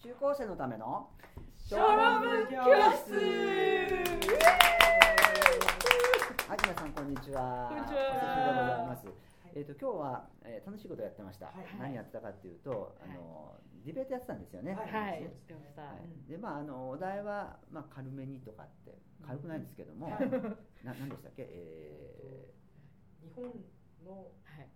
中高生のための小論文教室はい、皆さんこんにちは。こんにちはお久しぶりでございます。えっ、と今日は、えー楽しいことやってました。はい何やってたかっていうと、あのディベートやってたんですよね。はいはい、でまああのお題はまあ軽めにとかって軽くないんですけども、はいな何でしたっけ？え日本のはい。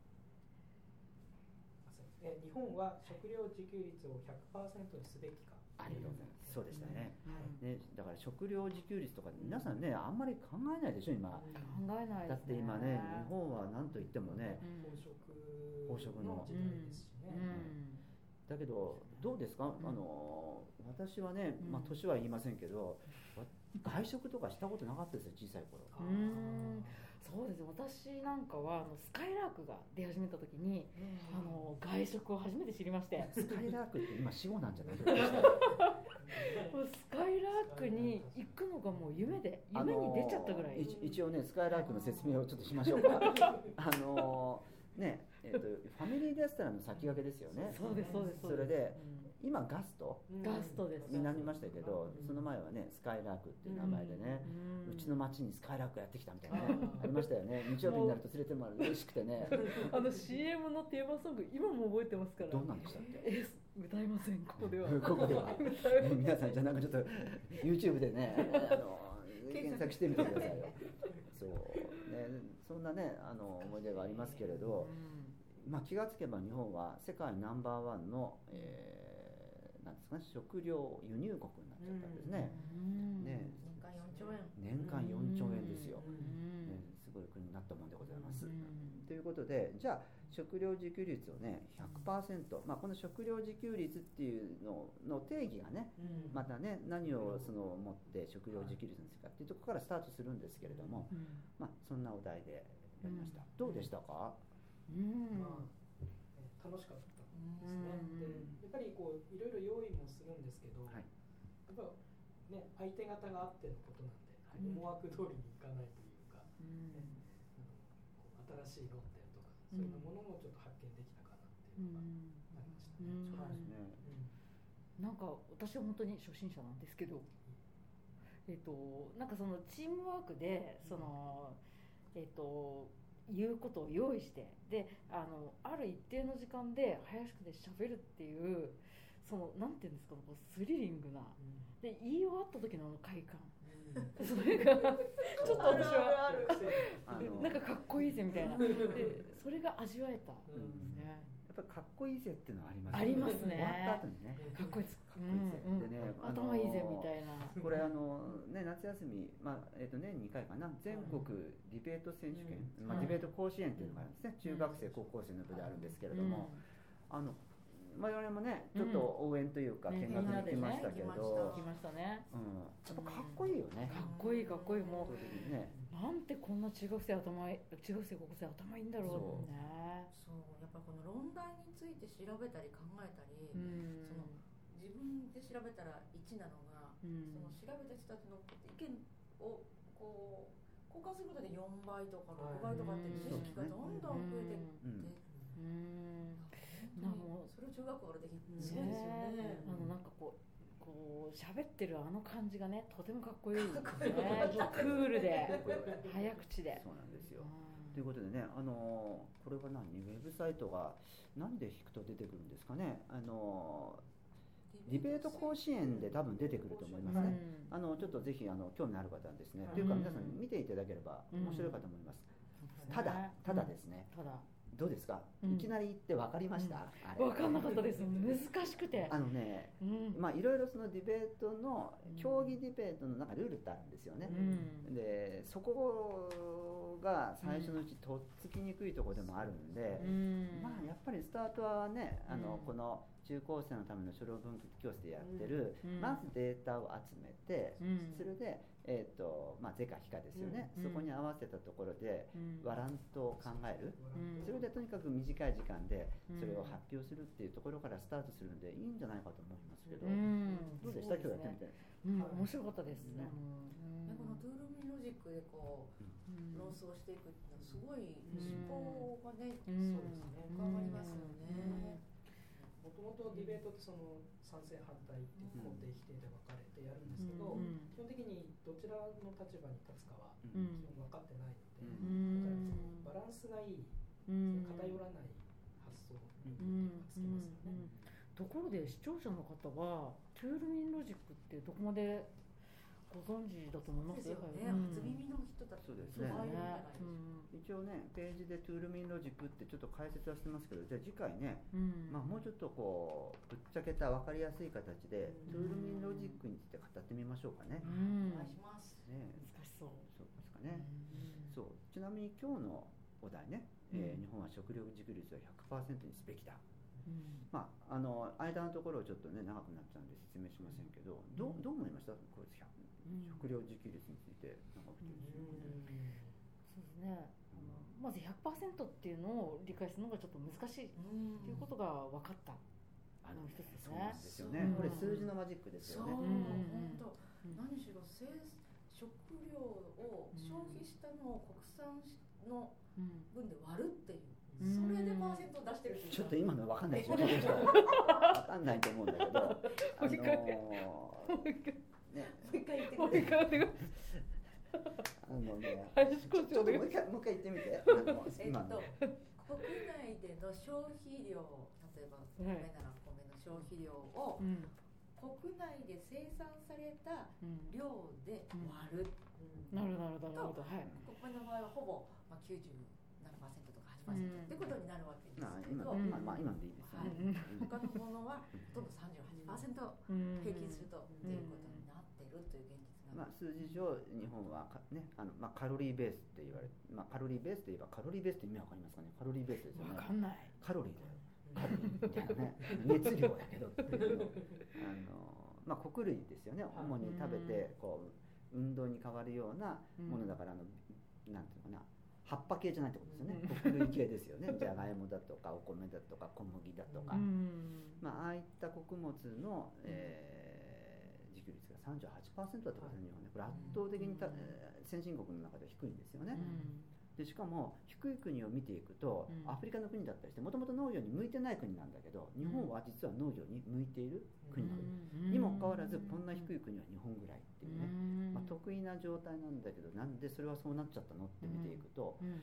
え日本は食料自給率を100%にすべきかー、ありがとうございます。そうでしたね。うんねだから食料自給率とか皆さんねあんまり考えないでしょ今。考えないだって。今ね日本は何と言ってもね。うん飽食飽食の時代ですしね、うん。だけどどうですか、うんあの私はね、うんまあ、年は言いませんけど、わ外食とかしたことなかったですよ小さい頃そうです。私なんかはあのスカイラークが出始めた時に、あの外食を初めて知りまして、スカイラークって今死後なんじゃない もうスカイラークに行くのがもう夢で夢に出ちゃったぐらい。あの一一応ねスカイラークの説明をちょっとしましょうか。あのねえっとファミリーレストランの先駆けですよね。そうですそうです。それで今ガストうん。ガストです。になりましたけどその前はねスカイラークっていう名前でね、うん。うちの町にスカイラークやってきたみたいなねうんありましたよね。日曜日になると連れてもらう嬉しくてね。あの CM のテーマソング今も覚えてますから。どんなんでしたっけ？え歌いませんここでは。ここでは。皆さんじゃあなんかちょっと YouTube でねあの検索。してみてくださいよ。そう。ねそんなねあの思い出がありますけれど、まあ、気がつけば日本は世界ナンバーワンの、えーなんですかね食料輸入国になっちゃったんですね、うん。ね。年間4兆円。年間4兆円ですよ、うん。ね、すごい国になったもんでございます、うん。ということでじゃあ食料自給率をね100%、まあ、この食料自給率っていうのの定義がねうん。またね何をその持って食料自給率にするかっていうところからスタートするんですけれども、うん。まあ、そんなお題でやりました、うん。どうでしたか、うん。まあえ楽しかったですね、うん。でやっぱりこういろいろ用意もするんですけど、はい。やっぱね相手方があってのことなんで、はい。思惑通りにいかないというか、うん。あのこう新しい論点とかそういうものもちょっと発見できたかなっていうのがありましたね。うん。そうはい。ですね。なんか私は本当に初心者なんですけど、えっとなんかそのチームワークでそのえっと言うことを用意してであのある一定の時間で林くんで喋るっていうそのなんていうんですかこうスリリングなで言い終わった時のあの快感。それがちょっと私は なんかかっこいいぜみたいな。でそれが味わえたんですね、やっぱりかっこいいぜっていうのはありますありますね。終わった後にね。かっこいいです。かっこいいぜうんうん。でねあの頭いいぜみたいな。これあのね夏休みまあえっ、と年2回かな。全国ディベート選手権、うん。まあ、はいディベート甲子園っていうのがあるんですね、中学生高校生の部であるんですけれども、あの我々もねちょっと応援というかうん見学に行きましたけど、ねうん、来ましたね。うん、やっぱかっこいいよね、かっこいいかっこいい。も圧倒的にね。うなんてこんな中学生頭中学生高校生頭いいんだろうね。そう。やっぱこの論題について調べたり考えたり、うん。その自分で調べたら1なのが、うん。その調べた人たちの意見をこう交換することで4倍とか6倍とかって知識がどんどん増えていって、うんうん。本当にそれを中学校からできる、すごいですよね。あのなんかこうこう喋ってるあの感じがねとてもかっこいい。ですね。かっこいいクールで。早口で。そうなんですよ、うん。ということでね、あのこれは何？ウェブサイトが何で引くと出てくるんですかね、あのディベート甲子園で多分出てくると思いますね。あのちょっとぜひあの興味のある方はですね、うん。というか皆さん見ていただければ面白いかと思います。うん。ただただですね、ただどうですか、うん。いきなり言って分かりました、あれ。分かんなかったです。難しくて。あのね、うん。まあいろいろそのディベートの競技ディベートの中ルールってあるんですよね。うん。でそこが最初のうちとっつきにくいところでもあるんで、うん。まあやっぱりスタートはねあの、うん。この中高生のための書道文教室でやってる、うん。まずデータを集めて、うん。それで、えーとまあ、是か非かですよね、うん。そこに合わせたところでうん。ワラントを考える、うん。それでとにかく短い時間でうん。それを発表するっていうところからスタートするんでいいんじゃないかと思いますけど、うん。どうでした？今日やってみて、うん。面白かったです。ね。うん。ねこの Toulmin logic でこううん。論争していくっていうのはすごいうん。思考がね、うん。そうですね。深まりますよね。もともとディベートってその賛成反対って肯定否定で分かれてやるんですけど、うん基本的にどちらの立場に立つかはうん。基本分かってないので、うん。だからそのバランスがいい、うん偏らない発想にうんつけますよね。ところで視聴者の方は Toulmin logic ってどこまでご存知だと思いますですよね、うん。初耳の人だとそうですね。そうん一応ねページで Toulmin logic ってちょっと解説はしてますけどじゃあ次回ね、うん。まあ、もうちょっとこうぶっちゃけた分かりやすい形で、うん。トゥールミンロジックについて語ってみましょうかね。うん。お願いします。ね。難しそう。そうですかね、うん。そう。ちなみに今日のお題ね、えーうん日本は食料自給率を100%にすべきだ、うんまあ、あの間のところをちょっとね長くなっちゃうんで説明しませんけど、どうどう思いました？これ100うん。食料自給率について長くて。そうですね。あのまず100%っていうのを理解するのがちょっと難しい。っていうことが分かった。あの一つですそうなねんですよね、うん。これ数字のマジックですよね、うん。本当、うん。何しろ生食料を消費したのを国産のうん。分で割るっていう、うんそれでパーセントを出してるちょっと今の分かんないでしょ分かんないと思うんだけど。あのーねもう一回言ってもう一回お願いあのねちょっともう一回もう一回言ってみて。えっと国内での消費量例えば米なら米の消費量をうん国内で生産されたうん量で割る、なるほどなるほどなるほど。はい。米の場合はほぼ、まあ、97%とか8%ってことになるわけですあけど、今今まあ今のでいいですよね、うん。他のものはほとんど38%うん平均するとっていうことになってるという現実なまあの、数字上日本はかねあのまあカロリーベースって言われまあカロリーベースといえばカロリーベースって意味わかりますかね？カロリーベースですよね。分かんない。カロリーだよ。カロリーみたいなね。熱量だけどっていうの。あのまあ穀類ですよね。主に食べてこう運動に変わるようなものだからあのなんていうのかな葉っぱ系じゃないってことですよね。穀類系ですよね。じゃがいもだとかお米だとか小麦だとか、うん。まあ、ああいった穀物の、えー自給率が38%だったからね日本ね。これ圧倒的にた、えー先進国の中では低いんですよね、でしかも低い国を見ていくと、うん。アフリカの国だったりしてもともと農業に向いてない国なんだけど日本は実は農業に向いている国。なの、にもかかわらずこんな低い国は日本ぐらいっていうね、まあ、得意な状態なんだけどなんでそれはそうなっちゃったのって見ていくと、うんうん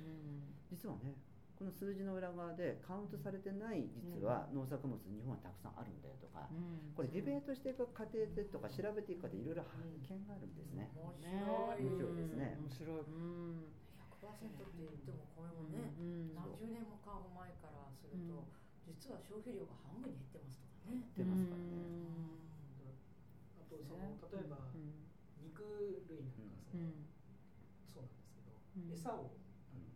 実はねこの数字の裏側でカウントされてない実は農作物日本はたくさんあるんだよとか、うん。これディベートしていく過程でとか調べていく過程でいろいろ発見があるんですね。面白い、面白いですね。面白いうん100%って言っても米もね、う。ん何十年も買う前からすると、うん。実は消費量が半分に減ってますとかね。出ますからね。あとその例えばうん。肉類なんかその、うんそうなんですけど、うん。餌を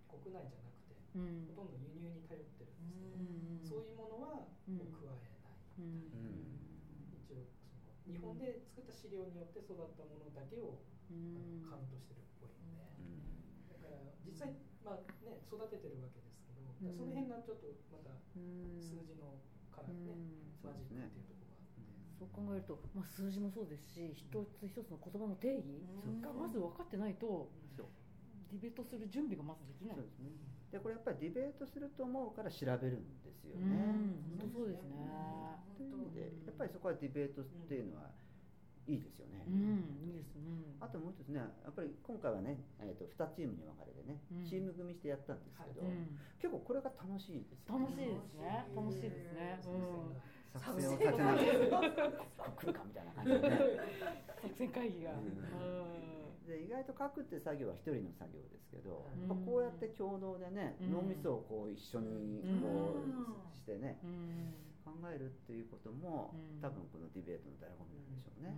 国内じゃなくてうん。ほとんど輸入に頼ってるんですけそういうものはうんもう加えない、うん。一応その日本で作った飼料によって育ったものだけを、うん。あのカウントしてるっぽいので、うんだから実際まあね育ててるわけですけど、うん。その辺がちょっとまたうん。数字のからね、うん。マジックっていうところがあって。そう考えると、まあ、数字もそうですし一つ一つの言葉の定義がまず分かってないとディベートする準備がまずできない。ですね。でこれやっぱりディベートすると思うから調べるんですようね。ん。本当そうですね。という意味でやっぱりそこはディベートっていうのはいいですよね。うん。いいですう一つねやっぱり今回はね、えー、と2チームに分かれてね、うん。チーム組みしてやったんですけど、うん。結構これが楽しいですよね。楽しいですね。楽しいですね。うん。作戦を立てなきゃこう来るかみたいな感じでね。作戦会議が。うん。うん。で意外と書くって作業は一人の作業ですけど、うん。やっぱこうやって共同でね、うん。脳みそをこう一緒にこうしてね、うん。考えるっていうことも、うん。多分このディベートの醍醐味なんでしょううね。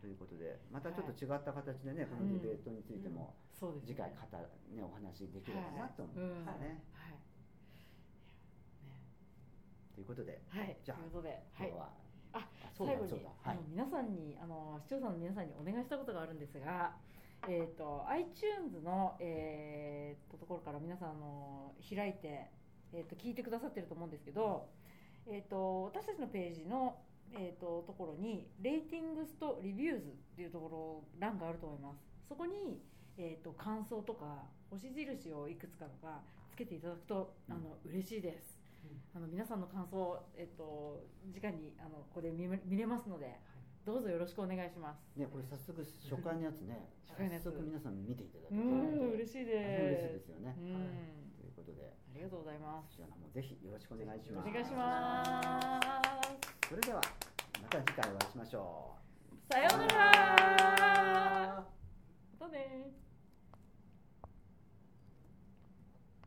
ということでまたちょっと違った形でね、このディベートについても次回語ねお話できればなと思いはい。ますね。はい。ということではい。じゃあ今日は、あ最後にはい。皆さんにあの視聴者の皆さんにお願いしたことがあるんですが、えー、と iTunes の、えー、とところから皆さんあの開いて、えー、と聞いてくださってると思うんですけど、えー、と私たちのページの、えー、とところに「レーティングスとリビューズ」っていうところ欄があると思います。そこに、えー、と感想とか星印をいくつかとかつけていただくとあの嬉しいです。あの皆さんの感想、えっと、直にあのここで見見れますので、どうぞよろしくお願いします。ね、これ早速初回のやつね、初回のやつ。早速皆さん見ていただけうて、ん、嬉しいです。嬉しいですよね。うん、ことで、ありがとうございます。こちらの方もぜひよろしくお願いします。お願いします。それではまた次回お会いしましょう。さようなら。またね